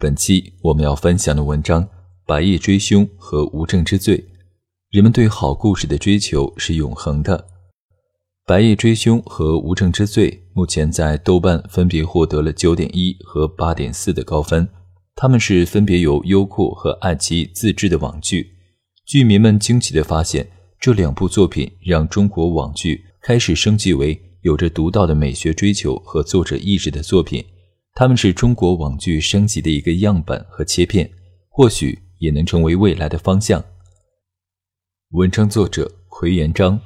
本期我们要分享的文章《白夜追凶和无证之罪》。人们对好故事的追求是永恒的。《白夜追凶和无证之罪》目前在豆瓣分别获得了九点一和八点四的高分。它们是分别由优酷和爱奇艺自制的网剧。剧迷们惊奇地发现，这两部作品让中国网剧开始升级为有着独到的美学追求和作者意志的作品。他们是中国网剧升级的一个样本和切片，或许也能成为未来的方向。文章作者奎延章。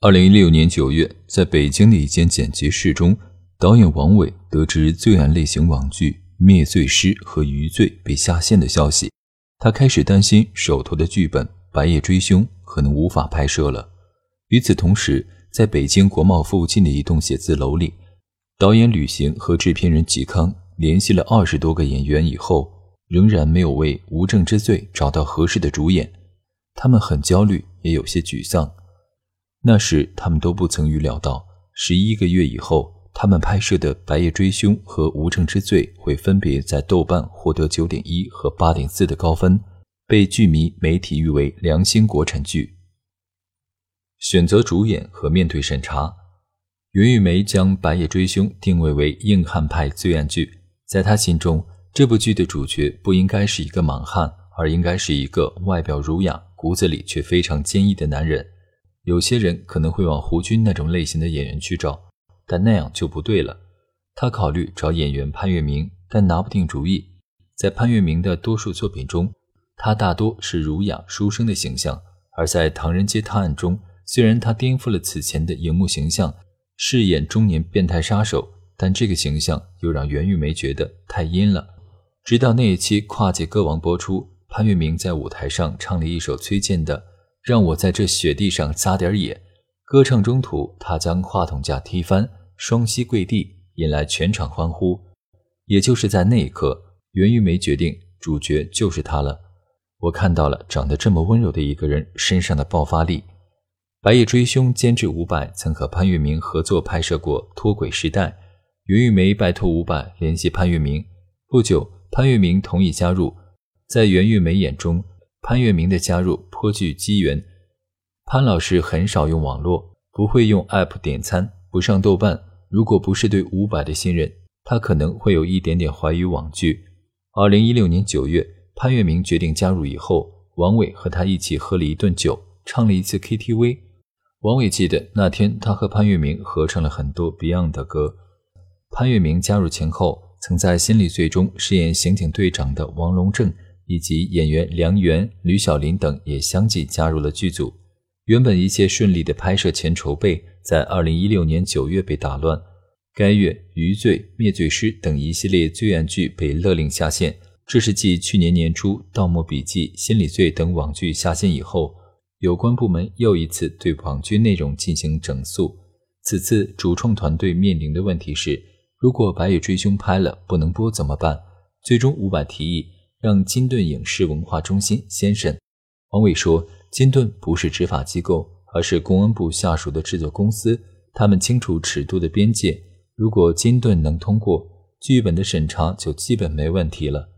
二零一六年九月，在北京的一间剪辑室中，导演王伟得知罪案类型网剧《灭罪师》和《余罪》被下线的消息，他开始担心手头的剧本《白夜追凶》可能无法拍摄了。与此同时，在北京国贸附近的一栋写字楼里。导演吕行和制片人嵇康联系了二十多个演员以后，仍然没有为《无证之罪》找到合适的主演，他们很焦虑，也有些沮丧。那时，他们都不曾预料到，十一个月以后，他们拍摄的《白夜追凶》和《无证之罪》会分别在豆瓣获得九点一和八点四的高分，被剧迷媒体誉为良心国产剧。选择主演和面对审查。袁玉梅将《白夜追凶》定位为硬汉派罪案剧，在她心中，这部剧的主角不应该是一个莽汉，而应该是一个外表儒雅、骨子里却非常坚毅的男人。有些人可能会往胡军那种类型的演员去找，但那样就不对了。他考虑找演员潘粤明，但拿不定主意。在潘粤明的多数作品中，他大多是儒雅书生的形象，而在《唐人街探案》中，虽然他颠覆了此前的荧幕形象。饰演中年变态杀手，但这个形象又让袁玉梅觉得太阴了。直到那一期《跨界歌王》播出，潘粤明在舞台上唱了一首崔健的《让我在这雪地上撒点野》，歌唱中途他将话筒架踢翻，双膝跪地，引来全场欢呼。也就是在那一刻，袁玉梅决定主角就是他了。我看到了长得这么温柔的一个人身上的爆发力。《白夜追凶》监制伍佰曾和潘粤明合作拍摄过《脱轨时代》，袁玉梅拜托伍佰联系潘粤明。不久，潘粤明同意加入。在袁玉梅眼中，潘粤明的加入颇具机缘。潘老师很少用网络，不会用 App 点餐，不上豆瓣。如果不是对伍佰的信任，他可能会有一点点怀疑网剧。二零一六年九月，潘粤明决定加入以后，王伟和他一起喝了一顿酒，唱了一次 KTV。王伟记得那天，他和潘粤明合唱了很多 Beyond 的歌。潘粤明加入前后，曾在《心理罪》中饰演刑警队长的王龙正，以及演员梁元、吕小林等也相继加入了剧组。原本一切顺利的拍摄前筹备，在2016年9月被打乱。该月，《余罪》《灭罪师》等一系列罪案剧被勒令下线，这是继去年年初《盗墓笔记》《心理罪》等网剧下线以后。有关部门又一次对网剧内容进行整肃。此次主创团队面临的问题是：如果《白夜追凶》拍了不能播怎么办？最终，伍佰提议让金盾影视文化中心先审。王伟说：“金盾不是执法机构，而是公安部下属的制作公司，他们清楚尺度的边界。如果金盾能通过剧本的审查，就基本没问题了。”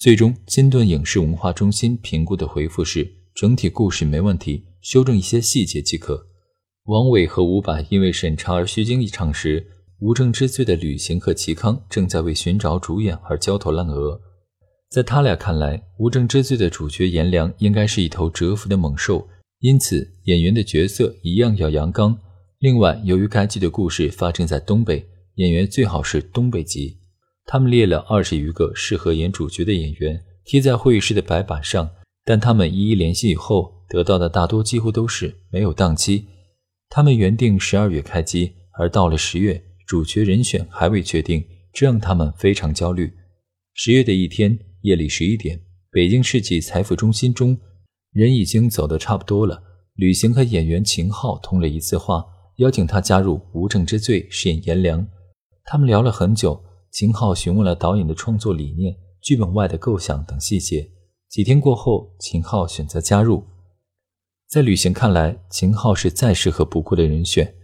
最终，金盾影视文化中心评估的回复是。整体故事没问题，修正一些细节即可。王伟和伍佰因为审查而虚惊一场时，无证之罪的吕行和齐康正在为寻找主演而焦头烂额。在他俩看来，无证之罪的主角颜良应该是一头蛰伏的猛兽，因此演员的角色一样要阳刚。另外，由于该剧的故事发生在东北，演员最好是东北籍。他们列了二十余个适合演主角的演员，贴在会议室的白板上。但他们一一联系以后，得到的大多几乎都是没有档期。他们原定十二月开机，而到了十月，主角人选还未确定，这让他们非常焦虑。十月的一天，夜里十一点，北京世纪财富中心中，人已经走得差不多了。吕行和演员秦昊通了一次话，邀请他加入《无证之罪》饰演颜良。他们聊了很久，秦昊询问了导演的创作理念、剧本外的构想等细节。几天过后，秦昊选择加入。在吕行看来，秦昊是再适合不过的人选。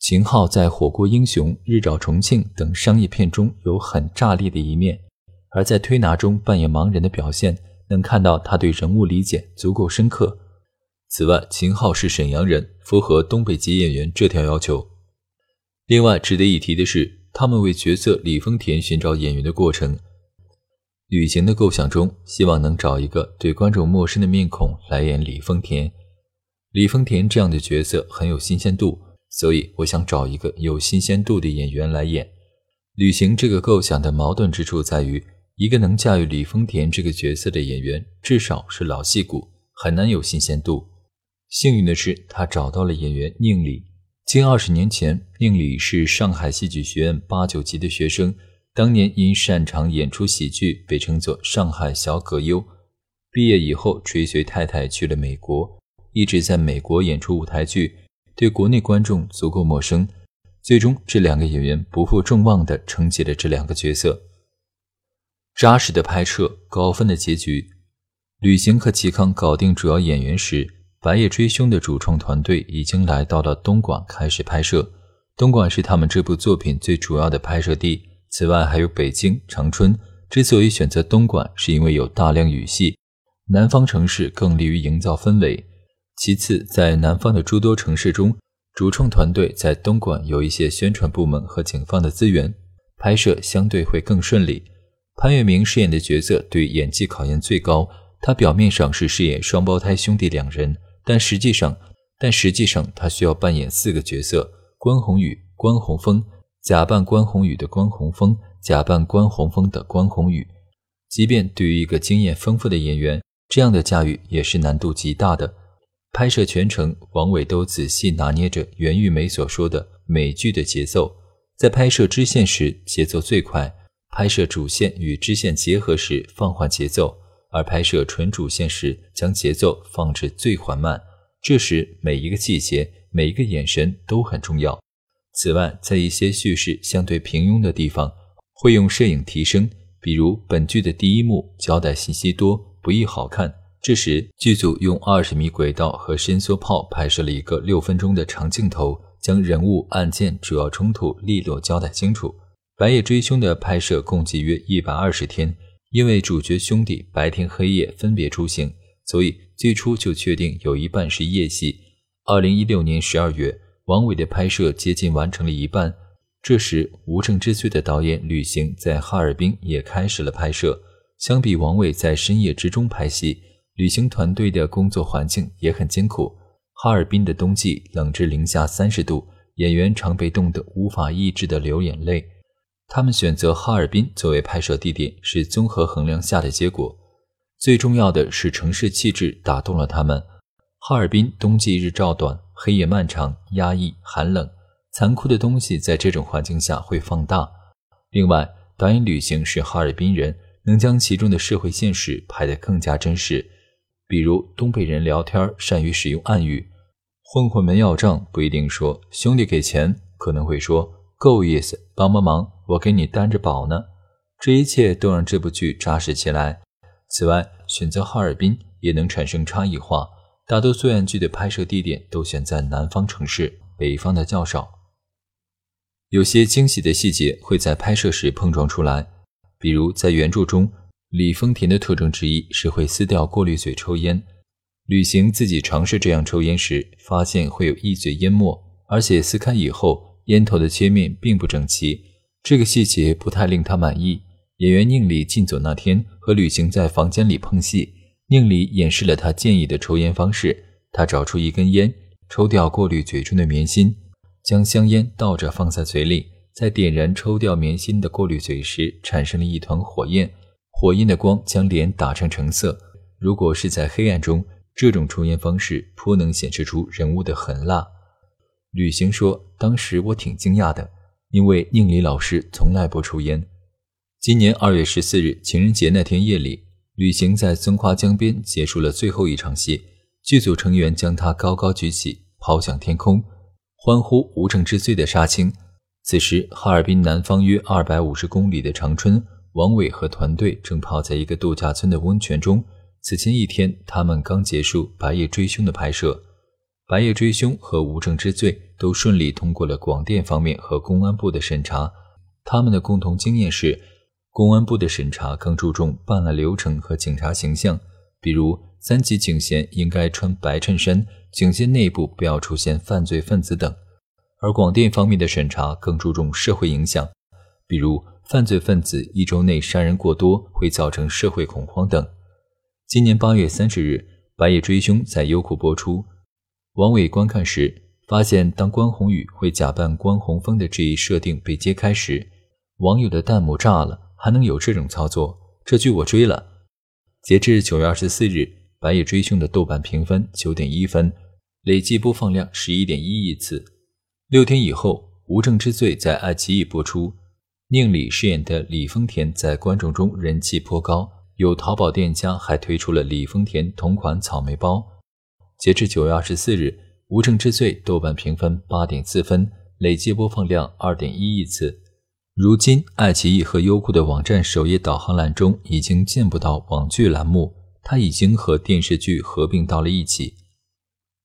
秦昊在《火锅英雄》《日照重庆》等商业片中有很炸裂的一面，而在《推拿》中扮演盲人的表现，能看到他对人物理解足够深刻。此外，秦昊是沈阳人，符合东北籍演员这条要求。另外，值得一提的是，他们为角色李丰田寻找演员的过程。旅行的构想中，希望能找一个对观众陌生的面孔来演李丰田。李丰田这样的角色很有新鲜度。所以，我想找一个有新鲜度的演员来演。旅行这个构想的矛盾之处在于，一个能驾驭李丰田这个角色的演员，至少是老戏骨，很难有新鲜度。幸运的是，他找到了演员宁理。近二十年前，宁理是上海戏剧学院八九级的学生，当年因擅长演出喜剧，被称作“上海小葛优”。毕业以后，追随太太去了美国，一直在美国演出舞台剧。对国内观众足够陌生，最终这两个演员不负众望地承接了这两个角色。扎实的拍摄，高分的结局。旅行和齐康搞定主要演员时，《白夜追凶》的主创团队已经来到了东莞开始拍摄。东莞是他们这部作品最主要的拍摄地，此外还有北京、长春。之所以选择东莞，是因为有大量雨戏，南方城市更利于营造氛围。其次，在南方的诸多城市中，主创团队在东莞有一些宣传部门和警方的资源，拍摄相对会更顺利。潘粤明饰演的角色对演技考验最高，他表面上是饰演双胞胎兄弟两人，但实际上，但实际上他需要扮演四个角色：关宏宇、关宏峰，假扮关宏宇的关宏峰，假扮关宏峰的关宏宇。即便对于一个经验丰富的演员，这样的驾驭也是难度极大的。拍摄全程，王伟都仔细拿捏着袁玉梅所说的美剧的节奏。在拍摄支线时，节奏最快；拍摄主线与支线结合时，放缓节奏；而拍摄纯主线时，将节奏放至最缓慢。这时，每一个细节、每一个眼神都很重要。此外，在一些叙事相对平庸的地方，会用摄影提升，比如本剧的第一幕交代信息多，不易好看。这时，剧组用二十米轨道和伸缩炮拍摄了一个六分钟的长镜头，将人物、案件、主要冲突利落交代清楚。《白夜追凶》的拍摄共计约一百二十天，因为主角兄弟白天黑夜分别出行，所以最初就确定有一半是夜戏。二零一六年十二月，王伟的拍摄接近完成了一半。这时，《无证之罪》的导演吕行在哈尔滨也开始了拍摄。相比王伟在深夜之中拍戏。旅行团队的工作环境也很艰苦。哈尔滨的冬季冷至零下三十度，演员常被冻得无法抑制地流眼泪。他们选择哈尔滨作为拍摄地点，是综合衡量下的结果。最重要的是城市气质打动了他们。哈尔滨冬季日照短，黑夜漫长，压抑、寒冷、残酷的东西在这种环境下会放大。另外，导演旅行是哈尔滨人，能将其中的社会现实拍得更加真实。比如东北人聊天善于使用暗语，混混们要账不一定说兄弟给钱，可能会说够意思，帮帮忙，我给你担着宝呢。这一切都让这部剧扎实起来。此外，选择哈尔滨也能产生差异化，大多素颜剧的拍摄地点都选在南方城市，北方的较少。有些惊喜的细节会在拍摄时碰撞出来，比如在原著中。李丰田的特征之一是会撕掉过滤嘴抽烟。旅行自己尝试这样抽烟时，发现会有一嘴烟沫，而且撕开以后，烟头的切面并不整齐。这个细节不太令他满意。演员宁理进组那天和旅行在房间里碰戏，宁理演示了他建议的抽烟方式。他找出一根烟，抽掉过滤嘴中的棉芯，将香烟倒着放在嘴里，在点燃抽掉棉芯的过滤嘴时，产生了一团火焰。火焰的光将脸打成橙色。如果是在黑暗中，这种抽烟方式颇能显示出人物的狠辣。旅行说：“当时我挺惊讶的，因为宁理老师从来不抽烟。”今年二月十四日情人节那天夜里，旅行在松花江边结束了最后一场戏，剧组成员将他高高举起，抛向天空，欢呼无证之罪的杀青。此时，哈尔滨南方约二百五十公里的长春，王伟和团队正泡在一个度假村的温泉中。此前一天，他们刚结束《白夜追凶》的拍摄，《白夜追凶》和《无证之罪》都顺利通过了广电方面和公安部的审查。他们的共同经验是，公安部的审查更注重办案流程和警察形象，比如三级警衔应该穿白衬衫，警戒内部不要出现犯罪分子等；而广电方面的审查更注重社会影响，比如犯罪分子一周内杀人过多会造成社会恐慌等。今年八月三十日，《白夜追凶》在优酷播出。王伟观看时发现，当关宏宇会假扮关宏峰的这一设定被揭开时，网友的弹幕炸了！还能有这种操作？这剧我追了。截至九月二十四日，《白夜追凶》的豆瓣评分九点一分，累计播放量十一点一亿次。六天以后，《无证之罪》在爱奇艺播出，宁理饰演的李丰田在观众中人气颇高。有淘宝店家还推出了李丰田同款草莓包。截至九月二十四日，《无证之罪》豆瓣评分八点四分，累计播放量二点一亿次。如今，爱奇艺和优酷的网站首页导航栏中已经见不到网剧栏目，它已经和电视剧合并到了一起。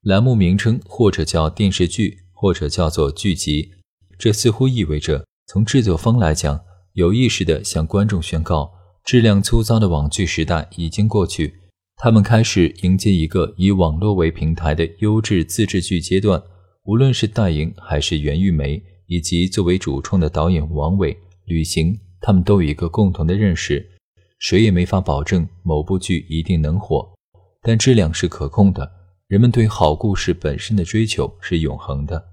栏目名称或者叫电视剧，或者叫做剧集，这似乎意味着从制作方来讲，有意识地向观众宣告。质量粗糙的网剧时代已经过去，他们开始迎接一个以网络为平台的优质自制剧阶段。无论是戴莹还是袁玉梅，以及作为主创的导演王伟、吕行，他们都有一个共同的认识：谁也没法保证某部剧一定能火，但质量是可控的。人们对好故事本身的追求是永恒的。